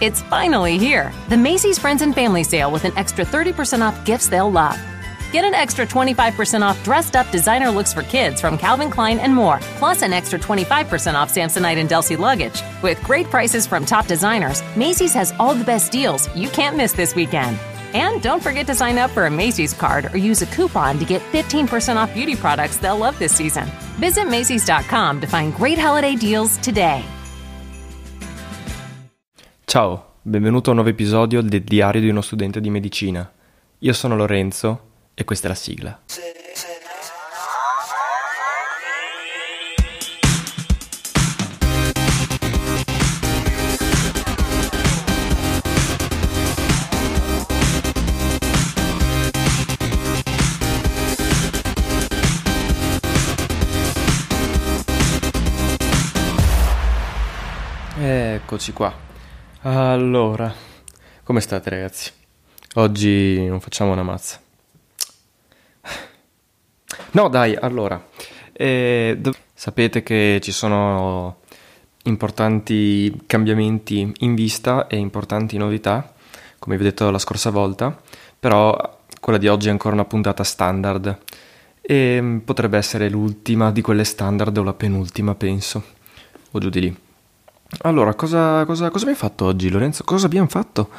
It's finally here. The Macy's Friends and Family Sale with an extra 30% off gifts they'll love. Get an extra 25% off dressed up designer looks for kids from Calvin Klein and more, plus an extra 25% off Samsonite and Delsey luggage. With great prices from top designers, Macy's has all the best deals you can't miss this weekend. And don't forget to sign up for a Macy's card or use a coupon to get 15% off beauty products they'll love this season. Visit Macy's.com to find great holiday deals today. Ciao, benvenuto a un nuovo episodio del Diario di uno studente di medicina. Io sono Lorenzo e questa è la sigla. Eccoci qua. Allora, come state ragazzi? Oggi non facciamo una mazza. No, dai, allora, eh, dov- sapete che ci sono importanti cambiamenti in vista e importanti novità, come vi ho detto la scorsa volta, però quella di oggi è ancora una puntata standard e potrebbe essere l'ultima di quelle standard o la penultima, penso, o giù di lì. Allora, cosa, cosa, cosa abbiamo fatto oggi, Lorenzo? Cosa abbiamo fatto?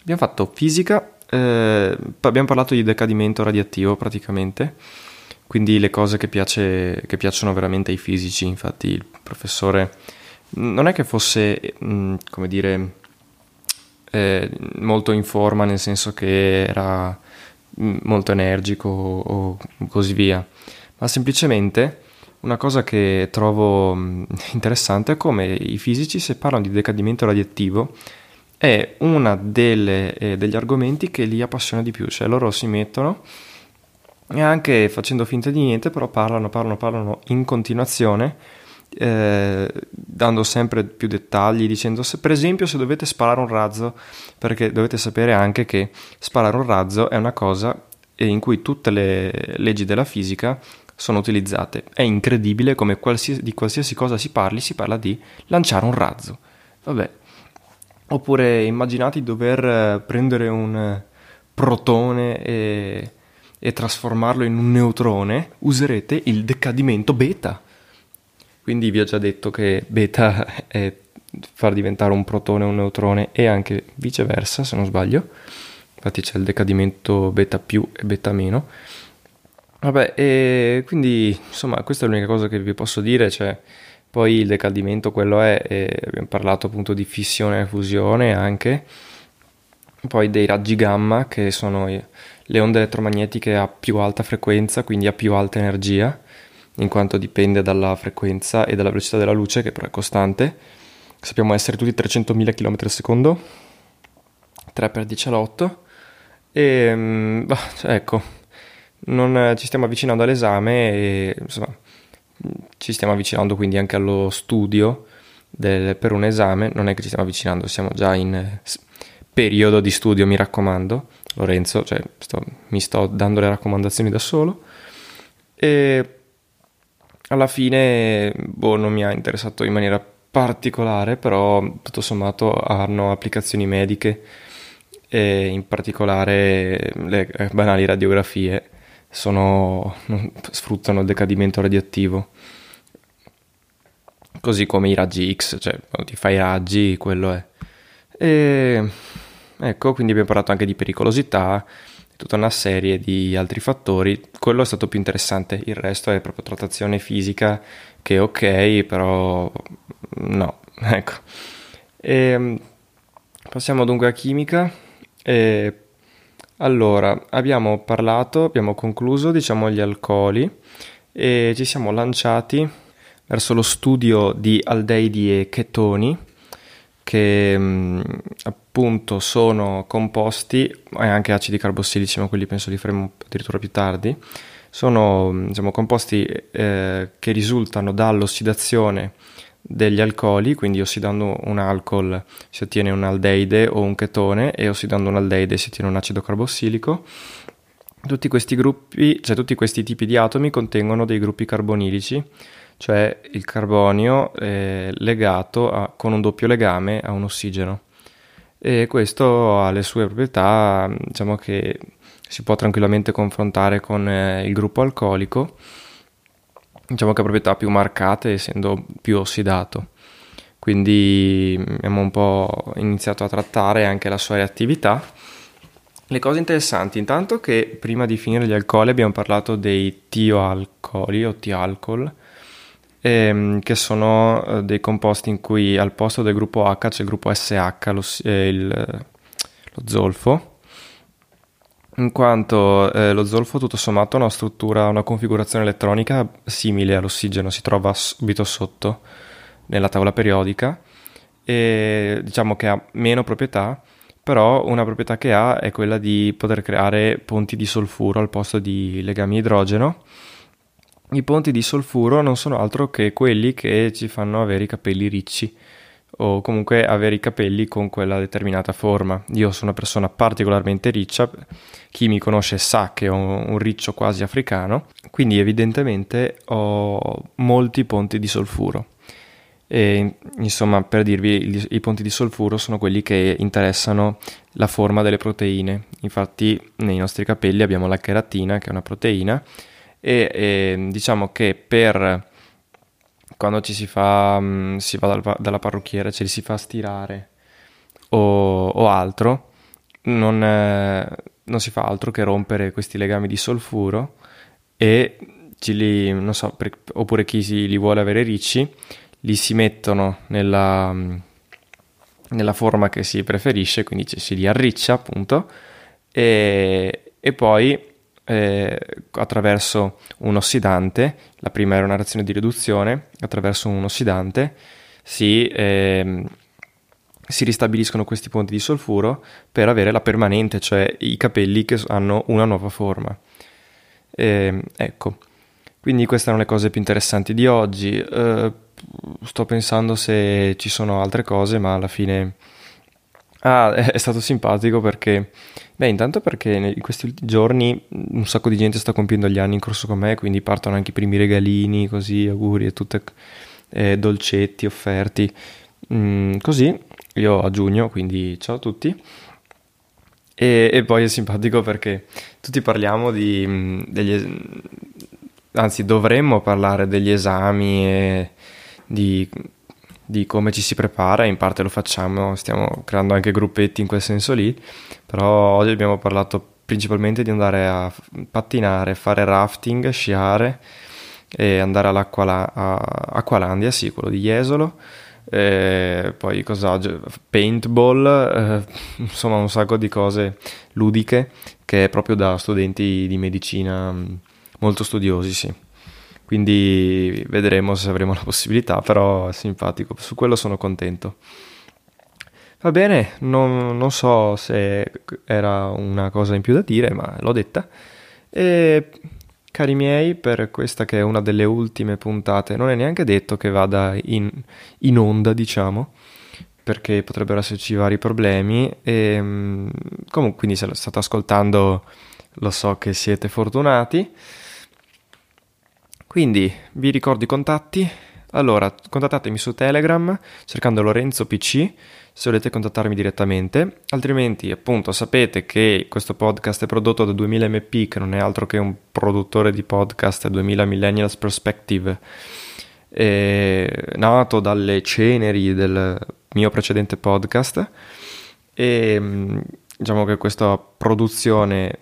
Abbiamo fatto fisica, eh, abbiamo parlato di decadimento radioattivo praticamente, quindi le cose che, piace, che piacciono veramente ai fisici, infatti il professore non è che fosse, mh, come dire, eh, molto in forma, nel senso che era mh, molto energico o così via, ma semplicemente una cosa che trovo mh, interessante è come i fisici, se parlano di decadimento radioattivo, è uno eh, degli argomenti che li appassiona di più, cioè loro si mettono e anche facendo finta di niente, però parlano, parlano, parlano in continuazione, eh, dando sempre più dettagli, dicendo se per esempio se dovete sparare un razzo, perché dovete sapere anche che sparare un razzo è una cosa in cui tutte le leggi della fisica sono utilizzate. È incredibile come qualsiasi, di qualsiasi cosa si parli, si parla di lanciare un razzo. Vabbè. Oppure immaginate di dover eh, prendere un eh, protone e, e trasformarlo in un neutrone, userete il decadimento beta. Quindi vi ho già detto che beta è far diventare un protone un neutrone e anche viceversa, se non sbaglio. Infatti c'è il decadimento beta più e beta meno. Vabbè, e quindi insomma questa è l'unica cosa che vi posso dire, cioè poi il decadimento quello è, abbiamo parlato appunto di fissione e fusione anche, poi dei raggi gamma che sono le onde elettromagnetiche a più alta frequenza, quindi a più alta energia, in quanto dipende dalla frequenza e dalla velocità della luce che però è costante. Sappiamo essere tutti 300.000 km al secondo, 3 per 10 all'8 e mm, bah, cioè, ecco non ci stiamo avvicinando all'esame e insomma, ci stiamo avvicinando quindi anche allo studio del, per un esame. Non è che ci stiamo avvicinando, siamo già in periodo di studio, mi raccomando. Lorenzo, cioè, sto, mi sto dando le raccomandazioni da solo. E alla fine, boh, non mi ha interessato in maniera particolare, però tutto sommato hanno applicazioni mediche e in particolare le banali radiografie sono, sfruttano il decadimento radioattivo. Così come i raggi X, cioè quando ti fai i raggi, quello è. E ecco, quindi abbiamo parlato anche di pericolosità, tutta una serie di altri fattori. Quello è stato più interessante, il resto è proprio trattazione fisica, che ok, però no, ecco. E, passiamo dunque a chimica. E, allora, abbiamo parlato, abbiamo concluso, diciamo, gli alcoli e ci siamo lanciati verso lo studio di aldeidi e chetoni che mh, appunto sono composti, e anche acidi carbossilici, ma quelli penso li faremo addirittura più tardi, sono diciamo, composti eh, che risultano dall'ossidazione degli alcoli, quindi ossidando un alcol si ottiene un aldeide o un chetone e ossidando un aldeide si ottiene un acido carbossilico. Tutti questi gruppi, cioè tutti questi tipi di atomi contengono dei gruppi carbonilici, cioè il carbonio è legato a, con un doppio legame a un ossigeno. E questo ha le sue proprietà, diciamo che si può tranquillamente confrontare con eh, il gruppo alcolico diciamo che ha proprietà più marcate essendo più ossidato. Quindi abbiamo un po' iniziato a trattare anche la sua reattività. Le cose interessanti, intanto che prima di finire gli alcoli abbiamo parlato dei tioalcoli o tialcol, ehm, che sono eh, dei composti in cui al posto del gruppo H c'è il gruppo SH, lo, eh, il, lo zolfo, in quanto eh, lo zolfo tutto sommato ha una struttura, una configurazione elettronica simile all'ossigeno, si trova subito sotto nella tavola periodica e diciamo che ha meno proprietà, però una proprietà che ha è quella di poter creare ponti di solfuro al posto di legami idrogeno. I ponti di solfuro non sono altro che quelli che ci fanno avere i capelli ricci o comunque avere i capelli con quella determinata forma. Io sono una persona particolarmente riccia, chi mi conosce sa che ho un riccio quasi africano, quindi evidentemente ho molti ponti di solfuro. E, insomma, per dirvi, i ponti di solfuro sono quelli che interessano la forma delle proteine. Infatti, nei nostri capelli abbiamo la cheratina, che è una proteina, e, e diciamo che per quando ci si fa, mm, si va dal, dalla parrucchiera, ce li si fa stirare o, o altro, non, eh, non, si fa altro che rompere questi legami di solfuro e li, non so, per, oppure chi si, li vuole avere ricci, li si mettono nella, mm, nella forma che si preferisce, quindi ci si li arriccia appunto e, e poi eh, attraverso un ossidante, la prima era una reazione di riduzione, attraverso un ossidante si, eh, si ristabiliscono questi ponti di solfuro per avere la permanente, cioè i capelli che hanno una nuova forma. Eh, ecco, quindi queste erano le cose più interessanti di oggi. Eh, sto pensando se ci sono altre cose, ma alla fine Ah, è stato simpatico perché, beh, intanto perché in questi giorni un sacco di gente sta compiendo gli anni in corso con me, quindi partono anche i primi regalini, così, auguri e tutte eh, dolcetti offerti. Mm, così, io a giugno, quindi ciao a tutti. E, e poi è simpatico perché tutti parliamo di, mm, degli, anzi dovremmo parlare degli esami e di di come ci si prepara, in parte lo facciamo, stiamo creando anche gruppetti in quel senso lì, però oggi abbiamo parlato principalmente di andare a pattinare, fare rafting, sciare e andare all'Acqualandia, Acqualandia, sì, quello di Jesolo, e poi cosa, paintball, eh, insomma un sacco di cose ludiche che è proprio da studenti di medicina molto studiosi, sì quindi vedremo se avremo la possibilità, però è simpatico, su quello sono contento. Va bene, non, non, so se era una cosa in più da dire, ma l'ho detta. E cari miei, per questa che è una delle ultime puntate, non è neanche detto che vada in, in onda, diciamo, perché potrebbero esserci vari problemi. E mm, comunque, quindi se lo state ascoltando, lo so che siete fortunati. Quindi vi ricordo i contatti. Allora, contattatemi su Telegram cercando Lorenzo PC se volete contattarmi direttamente, altrimenti appunto sapete che questo podcast è prodotto da 2000 MP, che non è altro che un produttore di podcast 2000 Millennials Perspective, nato dalle ceneri del mio precedente podcast. E mm, diciamo che questa produzione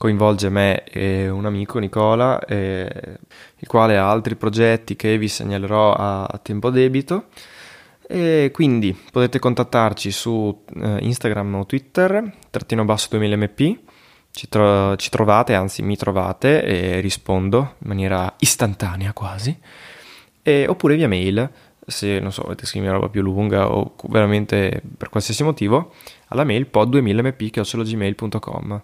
coinvolge me e un amico Nicola, eh, il quale ha altri progetti che vi segnalerò a, a tempo debito. E quindi potete contattarci su eh, Instagram o Twitter, trattino basso 2000mp, ci, tro- ci, trovate, anzi mi trovate e rispondo in maniera istantanea quasi, e, oppure via mail se non so, avete scritto una roba più lunga o veramente per qualsiasi motivo, alla mail pod2000mp.gmail.com.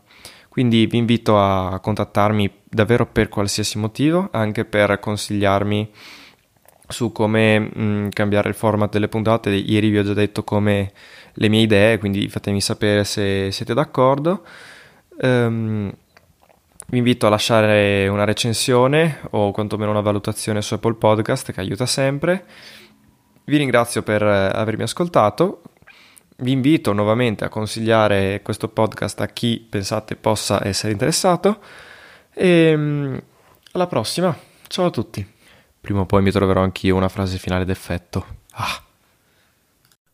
Quindi vi invito a contattarmi davvero per qualsiasi motivo, anche per consigliarmi su come mh, cambiare il format delle puntate. Ieri vi ho già detto come le mie idee, quindi fatemi sapere se siete d'accordo. Um, vi invito a lasciare una recensione o quantomeno una valutazione su Apple Podcast che aiuta sempre. Vi ringrazio per avermi ascoltato. Vi invito nuovamente a consigliare questo podcast a chi pensate possa essere interessato. E alla prossima. Ciao a tutti. Prima o poi mi troverò anch'io una frase finale d'effetto. Ah.